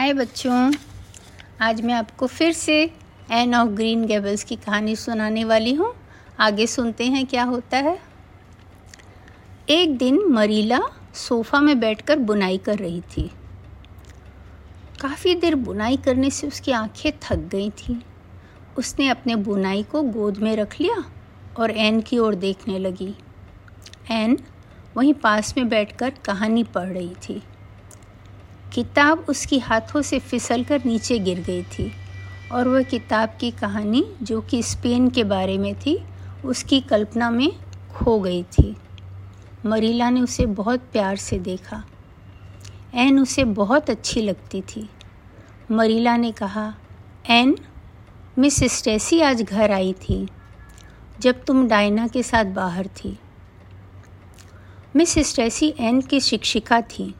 हाय बच्चों, आज मैं आपको फिर से एन ऑफ़ ग्रीन गेबल्स की कहानी सुनाने वाली हूँ। आगे सुनते हैं क्या होता है। एक दिन मरीला सोफ़ा में बैठकर बुनाई कर रही थी। काफ़ी देर बुनाई करने से उसकी आँखें थक गई थीं। उसने अपने बुनाई को गोद में रख लिया और एन की ओर देखने लगी। एन वहीं पास में बैठकर कहानी पढ़ रही थी। किताब उसकी हाथों से फिसल कर नीचे गिर गई थी और वह किताब की कहानी, जो कि स्पेन के बारे में थी, उसकी कल्पना में खो गई थी। मरीला ने उसे बहुत प्यार से देखा। एन उसे बहुत अच्छी लगती थी। मरीला ने कहा एन मिस स्टेसी आज घर आई थी, जब तुम डायना के साथ बाहर थी। मिस स्टेसी एन की शिक्षिका थी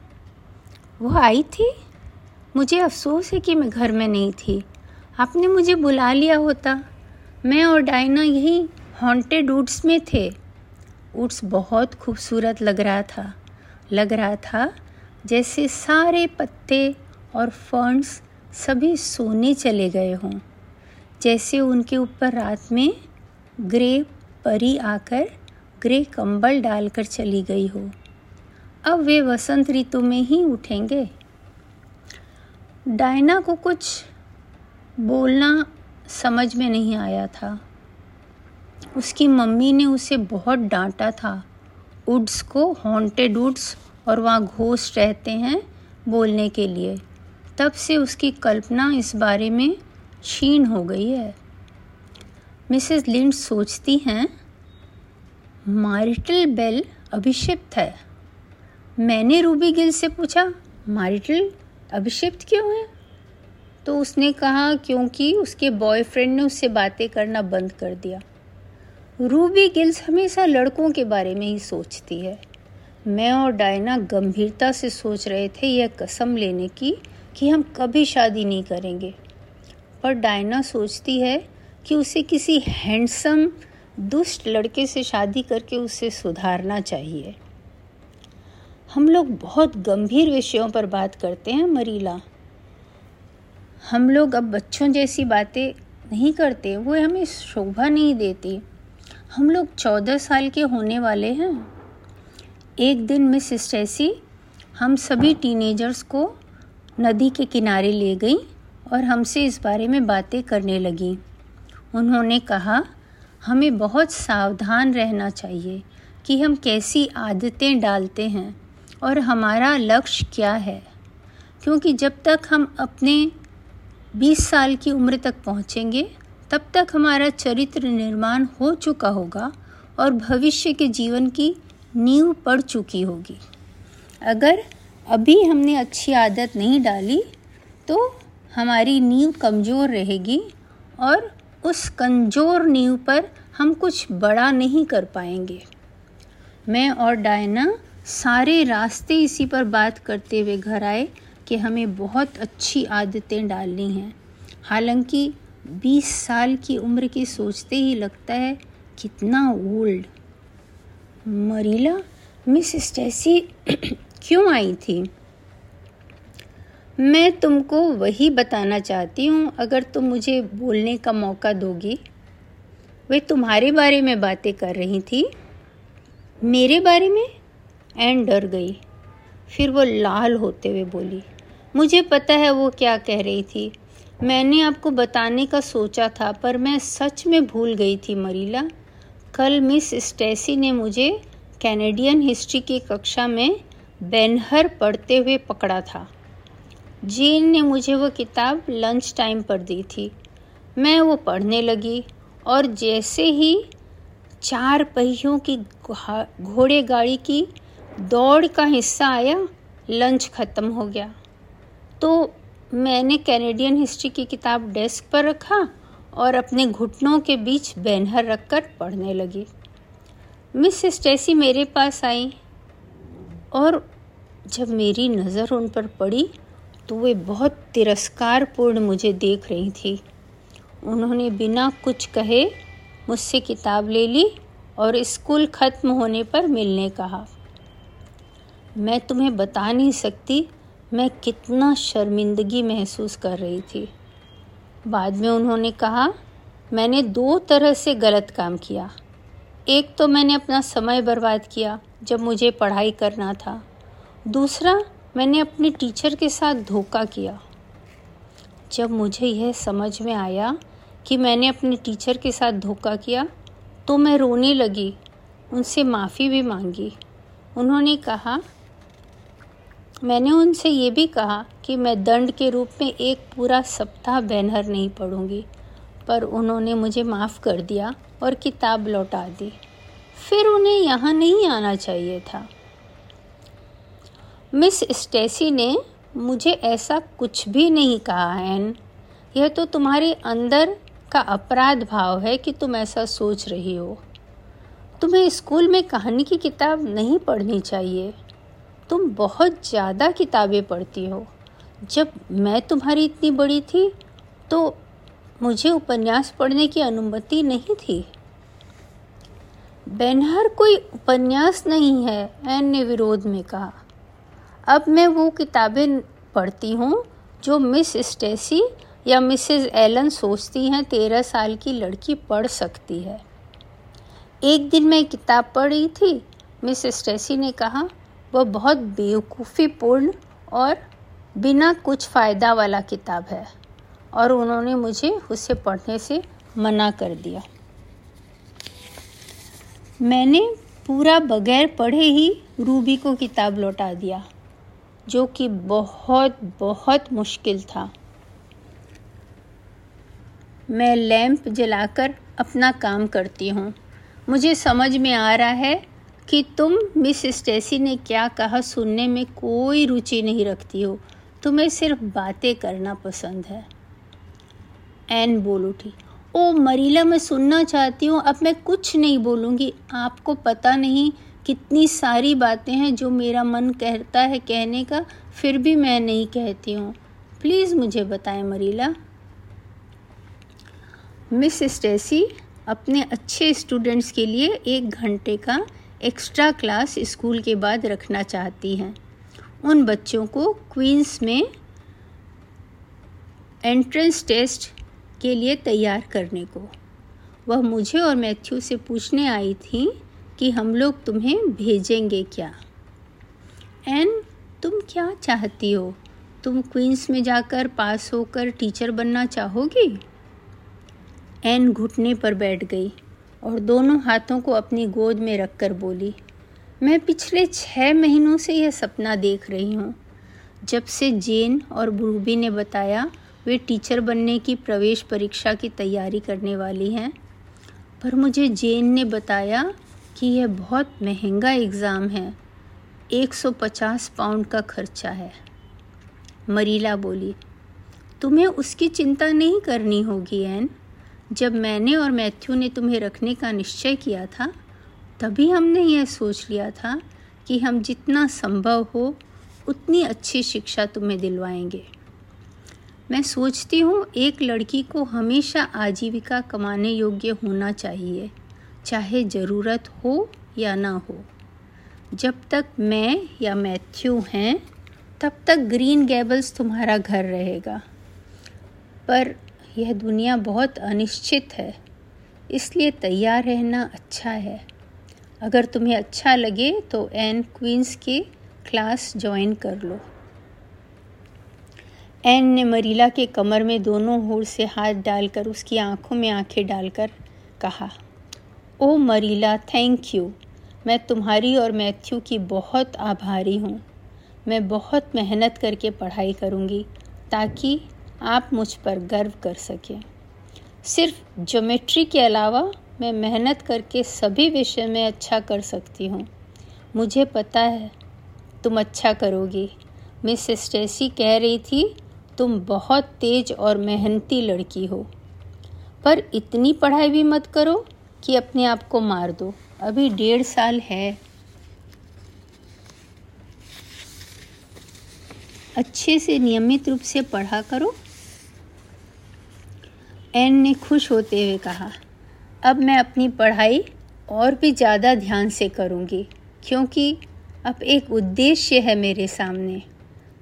वो आई थी? मुझे अफसोस है कि मैं घर में नहीं थी। आपने मुझे बुला लिया होता। मैं और डायना यही हॉन्टेड ऊट्स में थे। ऊट्स बहुत खूबसूरत लग रहा था। लग रहा था जैसे सारे पत्ते और फर्न्स सभी सोने चले गए हों। जैसे उनके ऊपर रात में ग्रे परी आकर ग्रे कंबल डालकर चली गई हो। अब वे वसंत ऋतु में ही उठेंगे। डायना को कुछ बोलना समझ में नहीं आया था। उसकी मम्मी ने उसे बहुत डांटा था। उड्स को हॉन्टेड उड्स और वहाँ घोष रहते हैं बोलने के लिए। तब से उसकी कल्पना इस बारे में क्षीण हो गई है। मिसेस लिंड सोचती हैं, मारिटल बेल अभिषिप्त है। मैंने रूबी गिल से पूछा मारिटल अभिषिप्त क्यों है? तो उसने कहा, क्योंकि उसके बॉयफ्रेंड ने उससे बातें करना बंद कर दिया। रूबी गिल्स हमेशा लड़कों के बारे में ही सोचती है। मैं और डायना गंभीरता से सोच रहे थे यह कसम लेने की, कि हम कभी शादी नहीं करेंगे। पर डायना सोचती है कि उसे किसी हैंडसम दुष्ट लड़के से शादी करके उसे सुधारना चाहिए। हम लोग बहुत गंभीर विषयों पर बात करते हैं, मरीला। हम लोग अब बच्चों जैसी बातें नहीं करते, वो हमें शोभा नहीं देती। हम लोग चौदह साल के होने वाले हैं। एक दिन मिस स्टेसी, हम सभी टीनेजर्स को नदी के किनारे ले गई और हमसे इस बारे में बातें करने लगी। उन्होंने कहा, हमें बहुत सावधान रहना चाहिए कि हम कैसी आदतें डालते हैं। और हमारा लक्ष्य क्या है? क्योंकि जब तक हम अपने 20 साल की उम्र तक पहुँचेंगे, तब तक हमारा चरित्र निर्माण हो चुका होगा और भविष्य के जीवन की नींव पड़ चुकी होगी। अगर अभी हमने अच्छी आदत नहीं डाली तो हमारी नींव कमज़ोर रहेगी और उस कमज़ोर नींव पर हम कुछ बड़ा नहीं कर पाएँगे। मैं और डायना सारे रास्ते इसी पर बात करते हुए घर आए कि हमें बहुत अच्छी आदतें डालनी हैं। हालाँकि 20 साल की उम्र की सोचते ही लगता है कितना ओल्ड मरीला, मिस स्टेसी क्यों आई थी? मैं तुमको वही बताना चाहती हूँ, अगर तुम मुझे बोलने का मौका दोगी। वे तुम्हारे बारे में बातें कर रही थी? मेरे बारे में? एन डर गई। फिर वो लाल होते हुए बोली, मुझे पता है वो क्या कह रही थी। मैंने आपको बताने का सोचा था, पर मैं सच में भूल गई थी, मरीला। कल मिस स्टेसी ने मुझे कैनेडियन हिस्ट्री की कक्षा में बेनहर पढ़ते हुए पकड़ा था। जीन ने मुझे वो किताब लंच टाइम पर दी थी। मैं वो पढ़ने लगी, और जैसे ही चार पहियों की घोड़े गाड़ी की दौड़ का हिस्सा आया लंच ख़त्म हो गया। तो मैंने कैनेडियन हिस्ट्री की किताब डेस्क पर रखा और अपने घुटनों के बीच बैनर रखकर पढ़ने लगी। मिस स्टेसी मेरे पास आई और जब मेरी नज़र उन पर पड़ी तो वे बहुत तिरस्कारपूर्ण मुझे देख रही थी। उन्होंने बिना कुछ कहे मुझसे किताब ले ली और स्कूल ख़त्म होने पर मिलने कहा। मैं तुम्हें बता नहीं सकती मैं कितना शर्मिंदगी महसूस कर रही थी। बाद में उन्होंने कहा, मैंने दो तरह से गलत काम किया। एक तो मैंने अपना समय बर्बाद किया जब मुझे पढ़ाई करना था। दूसरा, मैंने अपने टीचर के साथ धोखा किया। जब मुझे यह समझ में आया कि मैंने अपने टीचर के साथ धोखा किया तो मैं रोने लगी, उनसे माफ़ी भी मांगी। उन्होंने कहा मैंने उनसे ये भी कहा कि मैं दंड के रूप में एक पूरा सप्ताह बैनर नहीं पढ़ूँगी, पर उन्होंने मुझे माफ़ कर दिया और किताब लौटा दी। फिर उन्हें यहाँ नहीं आना चाहिए था। मिस स्टेसी ने मुझे ऐसा कुछ भी नहीं कहा, एन। यह तो तुम्हारे अंदर का अपराध भाव है कि तुम ऐसा सोच रही हो। तुम्हें स्कूल में कहानी की किताब नहीं पढ़नी चाहिए। तुम बहुत ज़्यादा किताबें पढ़ती हो। जब मैं तुम्हारी इतनी बड़ी थी तो मुझे उपन्यास पढ़ने की अनुमति नहीं थी। बेनहर, कोई उपन्यास नहीं है एन ने विरोध में कहा। अब मैं वो किताबें पढ़ती हूँ, जो मिस स्टेसी या मिसेस एलन सोचती हैं, तेरह साल की लड़की पढ़ सकती है। एक दिन मैं किताब पढ़ रही थी, मिस स्टेसी ने कहा वह बहुत बेवकूफ़ीपूर्ण और बिना कुछ फ़ायदा वाला किताब है और उन्होंने मुझे उसे पढ़ने से मना कर दिया। मैंने पूरा बगैर पढ़े ही रूबी को किताब लौटा दिया, जो कि बहुत बहुत मुश्किल था। मैं लैंप जलाकर अपना काम करती हूँ। मुझे समझ में आ रहा है कि तुम मिस स्टेसी ने क्या कहा सुनने में कोई रुचि नहीं रखती हो। तुम्हें सिर्फ़ बातें करना पसंद है। एन बोल उठी। ओ, मरीला, मैं सुनना चाहती हूँ। अब मैं कुछ नहीं बोलूँगी। आपको पता नहीं कितनी सारी बातें हैं जो मेरा मन कहता है कहने का, फिर भी मैं नहीं कहती हूँ। प्लीज़ मुझे बताएँ, मरीला। मिस स्टेसी अपने अच्छे स्टूडेंट्स के लिए एक घंटे का एक्स्ट्रा क्लास स्कूल के बाद रखना चाहती हैं। उन बच्चों को क्वींस में एंट्रेंस टेस्ट के लिए तैयार करने को। वह मुझे और मैथ्यू से पूछने आई थी कि हम लोग तुम्हें भेजेंगे क्या। एन, तुम क्या चाहती हो? तुम क्वींस में जाकर पास होकर टीचर बनना चाहोगी? एन घुटने पर बैठ गई। और दोनों हाथों को अपनी गोद में रखकर बोली, मैं पिछले छः महीनों से यह सपना देख रही हूँ। जब से जेन और ब्रूबी ने बताया, वे टीचर बनने की प्रवेश परीक्षा की तैयारी करने वाली हैं, पर मुझे जेन ने बताया कि यह बहुत महँगा एग्ज़ाम है। 150 पाउंड का खर्चा है। मरीला बोली, तुम्हें उसकी चिंता नहीं करनी होगी, एन। जब मैंने और मैथ्यू ने तुम्हें रखने का निश्चय किया था, तभी हमने यह सोच लिया था कि हम जितना संभव हो, उतनी अच्छी शिक्षा तुम्हें दिलवाएँगे। मैं सोचती हूँ एक लड़की को हमेशा आजीविका कमाने योग्य होना चाहिए, चाहे ज़रूरत हो या ना हो। जब तक मैं या मैथ्यू हैं, तब तक ग्रीन गैबल्स तुम्हारा घर रहेगा। पर यह दुनिया बहुत अनिश्चित है। इसलिए तैयार रहना अच्छा है। अगर तुम्हें अच्छा लगे तो एन क्वींस की क्लास ज्वाइन कर लो। एन ने मरीला के कमर में दोनों होर से हाथ डालकर उसकी आँखों में आँखें डालकर कहा, ओ मरीला, थैंक यू। मैं तुम्हारी और मैथ्यू की बहुत आभारी हूँ। मैं बहुत मेहनत करके पढ़ाई करूँगी ताकि आप मुझ पर गर्व कर सकें। सिर्फ़ ज्योमेट्री के अलावा मैं मेहनत करके सभी विषय में अच्छा कर सकती हूँ। मुझे पता है, तुम अच्छा करोगी। मिस स्टेसी कह रही थी, तुम बहुत तेज और मेहनती लड़की हो। पर इतनी पढ़ाई भी मत करो कि अपने आप को मार दो। अभी डेढ़ साल है। अच्छे से नियमित रूप से पढ़ा करो। एन ने खुश होते हुए कहा, अब मैं अपनी पढ़ाई और भी ज़्यादा ध्यान से करूँगी, क्योंकि अब एक उद्देश्य है मेरे सामने।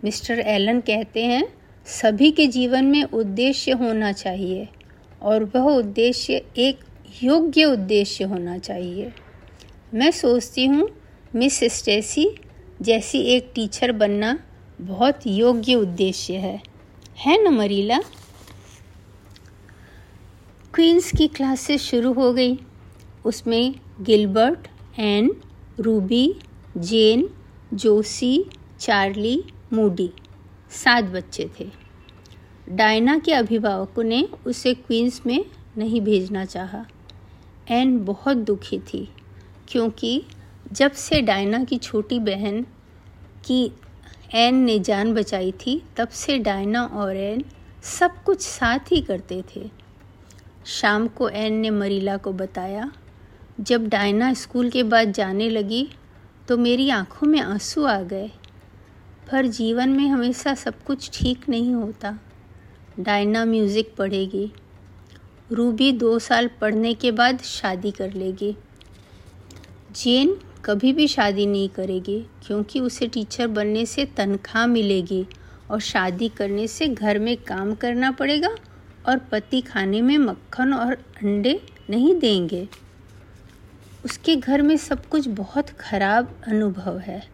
मिस्टर एलन कहते हैं, सभी के जीवन में उद्देश्य होना चाहिए, और वह उद्देश्य एक योग्य उद्देश्य होना चाहिए। मैं सोचती हूँ, मिस स्टेसी जैसी एक टीचर बनना बहुत योग्य उद्देश्य है। है न मरीला? क्वींस की क्लासेस शुरू हो गई। उसमें Gilbert, Anne, Ruby, Jane, Josie, Charlie, Moody सात बच्चे थे। डायना के अभिभावकों ने उसे क्वींस में नहीं भेजना चाहा। एन बहुत दुखी थी, क्योंकि जब से डायना की छोटी बहन की एन ने जान बचाई थी, तब से डायना और एन सब कुछ साथ ही करते थे। शाम को एन ने मरीला को बताया, जब डायना स्कूल के बाद जाने लगी तो मेरी आँखों में आँसू आ गए। पर जीवन में हमेशा सब कुछ ठीक नहीं होता। डायना म्यूज़िक पढ़ेगी। रूबी दो साल पढ़ने के बाद शादी कर लेगी। जेन कभी भी शादी नहीं करेगी, क्योंकि उसे टीचर बनने से तनख्वाह मिलेगी और शादी करने से घर में काम करना पड़ेगा। और पति खाने में मक्खन और अंडे नहीं देंगे। उसके घर में सब कुछ बहुत ख़राब अनुभव है।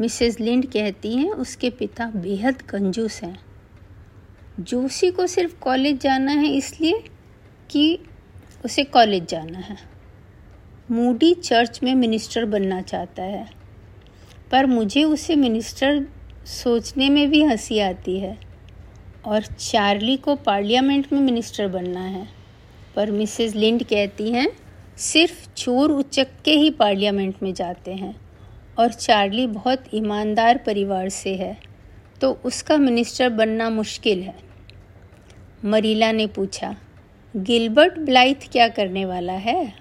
मिसेस लिंड कहती हैं, उसके पिता बेहद कंजूस हैं। जोशी को सिर्फ़ कॉलेज जाना है इसलिए कि उसे कॉलेज जाना है। मूडी चर्च में मिनिस्टर बनना चाहता है। पर मुझे उसे मिनिस्टर सोचने में भी हँसी आती है। और चार्ली को पार्लियामेंट में मिनिस्टर बनना है। पर मिसेस लिंड कहती हैं, सिर्फ़ चोर उचक्के ही पार्लियामेंट में जाते हैं और चार्ली बहुत ईमानदार परिवार से है तो उसका मिनिस्टर बनना मुश्किल है। मरीला ने पूछा, गिलबर्ट ब्लाइथ क्या करने वाला है?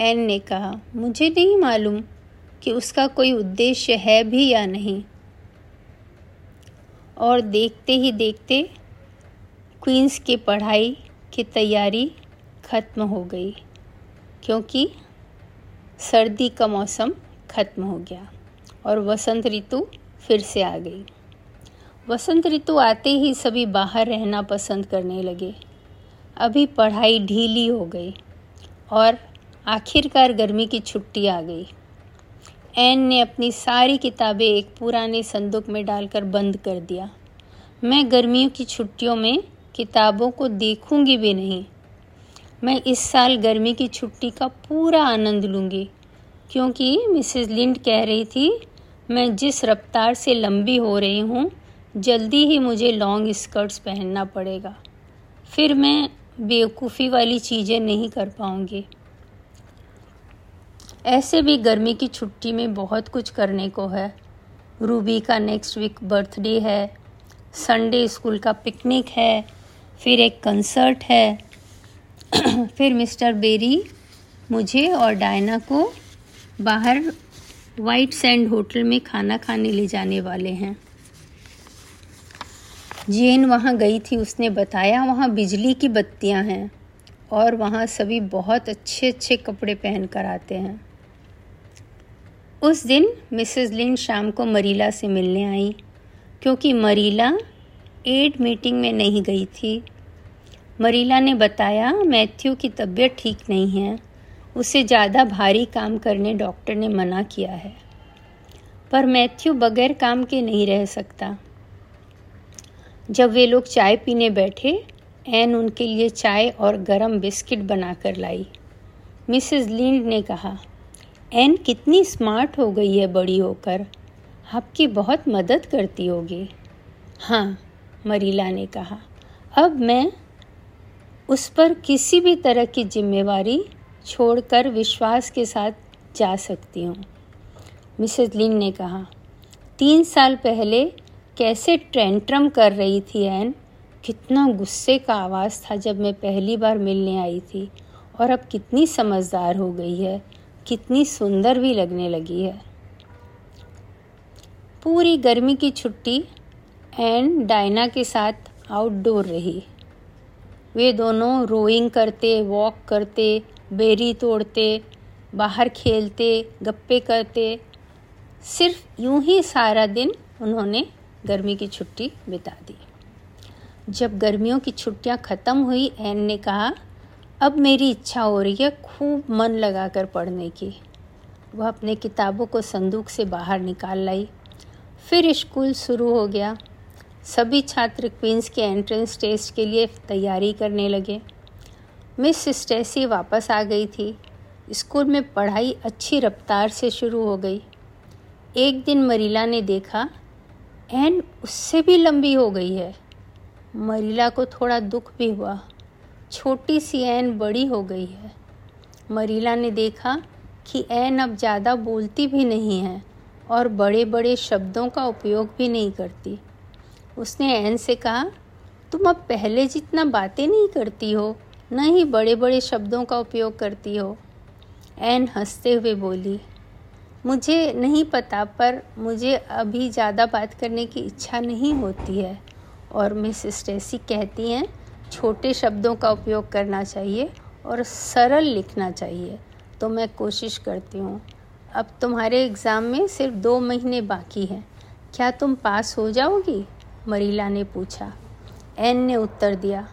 एन ने कहा, मुझे नहीं मालूम कि उसका कोई उद्देश्य है भी या नहीं। और देखते ही देखते क्वींस की पढ़ाई की तैयारी ख़त्म हो गई, क्योंकि सर्दी का मौसम ख़त्म हो गया और वसंत ऋतु फिर से आ गई। वसंत ऋतु आते ही सभी बाहर रहना पसंद करने लगे। अभी पढ़ाई ढीली हो गई और आखिरकार गर्मी की छुट्टी आ गई। एन ने अपनी सारी किताबें एक पुराने संदूक में डालकर बंद कर दिया। मैं गर्मियों की छुट्टियों में किताबों को देखूँगी भी नहीं। मैं इस साल गर्मी की छुट्टी का पूरा आनंद लूँगी, क्योंकि मिसेस लिंड कह रही थी, मैं जिस रफ्तार से लंबी हो रही हूँ, जल्दी ही मुझे लॉन्ग स्कर्ट्स पहनना पड़ेगा। फिर मैं बेवकूफ़ी वाली चीज़ें नहीं कर पाऊँगी। ऐसे भी गर्मी की छुट्टी में बहुत कुछ करने को है। रूबी का नेक्स्ट वीक बर्थडे है, संडे स्कूल का पिकनिक है, फिर एक कंसर्ट है। फिर मिस्टर बेरी, मुझे और डायना को बाहर वाइट सैंड होटल में खाना खाने ले जाने वाले हैं। जेन वहाँ गई थी, उसने बताया वहाँ बिजली की बत्तियाँ हैं और वहाँ सभी बहुत अच्छे अच्छे कपड़े पहन कर आते हैं। उस दिन मिसेस लिंड शाम को मरीला से मिलने आई, क्योंकि मरीला एड मीटिंग में नहीं गई थी। मरीला ने बताया, मैथ्यू की तबीयत ठीक नहीं है, उसे ज़्यादा भारी काम करने डॉक्टर ने मना किया है। पर मैथ्यू बगैर काम के नहीं रह सकता। जब वे लोग चाय पीने बैठे, एन उनके लिए चाय और गरम बिस्किट बनाकर लाई। मिसेस लिंड ने कहा एन कितनी स्मार्ट हो गई है बड़ी होकर। आपकी बहुत मदद करती होगी। हाँ मरीला ने कहा। अब मैं उस पर किसी भी तरह की जिम्मेवारी छोड़कर विश्वास के साथ जा सकती हूँ। मिसेस लिन ने कहा, तीन साल पहले कैसे ट्रेंट्रम कर रही थी एन? कितना गुस्से का आवाज़ था जब मैं पहली बार मिलने आई थी और अब कितनी समझदार हो गई है। कितनी सुंदर भी लगने लगी है। पूरी गर्मी की छुट्टी एंड डायना के साथ आउटडोर रही। वे दोनों रोइंग करते, वॉक करते, बेरी तोड़ते, बाहर खेलते, गप्पे करते। सिर्फ़ यूँ ही सारा दिन उन्होंने गर्मी की छुट्टी बिता दी। जब गर्मियों की छुट्टियाँ ख़त्म हुई, एन ने कहा अब मेरी इच्छा हो रही है खूब मन लगाकर पढ़ने की। वह अपने किताबों को संदूक से बाहर निकाल लाई। फिर स्कूल शुरू हो गया। सभी छात्र क्वींस के एंट्रेंस टेस्ट के लिए तैयारी करने लगे। मिस स्टेसी वापस आ गई थी। स्कूल में पढ़ाई अच्छी रफ्तार से शुरू हो गई। एक दिन मरीला ने देखा, एन, उससे भी लंबी हो गई है। मरीला को थोड़ा दुख भी हुआ। छोटी सी एन बड़ी हो गई है। मरीला ने देखा कि एन अब ज़्यादा बोलती भी नहीं है और बड़े बड़े शब्दों का उपयोग भी नहीं करती। उसने एन से कहा, तुम अब पहले जितना बातें नहीं करती हो, न ही बड़े बड़े शब्दों का उपयोग करती हो। एन हँसते हुए बोली, मुझे नहीं पता, पर मुझे अभी ज़्यादा बात करने की इच्छा नहीं होती है और मिस स्टेसी कहती हैं छोटे शब्दों का उपयोग करना चाहिए और सरल लिखना चाहिए। तो मैं कोशिश करती हूँ। अब तुम्हारे एग्ज़ाम में सिर्फ़ दो महीने बाकी हैं। क्या तुम पास हो जाओगी? मरीला ने पूछा। एन ने उत्तर दिया,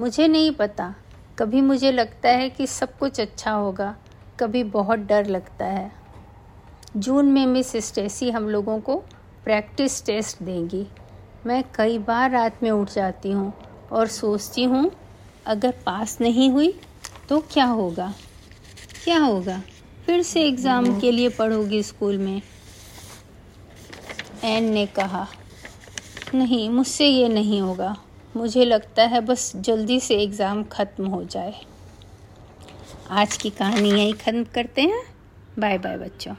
मुझे नहीं पता। कभी मुझे लगता है कि सब कुछ अच्छा होगा। कभी बहुत डर लगता है। जून में मिस स्टेसी हम लोगों को प्रैक्टिस टेस्ट देंगी। मैं कई बार रात में उठ जाती हूँ। और सोचती हूँ अगर पास नहीं हुई तो क्या होगा? क्या होगा? फिर से एग्ज़ाम के लिए पढ़ोगी स्कूल में। एन ने कहा नहीं मुझसे ये नहीं होगा। मुझे लगता है बस जल्दी से एग्ज़ाम ख़त्म हो जाए। आज की कहानी यही ख़त्म करते हैं। बाय बाय बच्चों।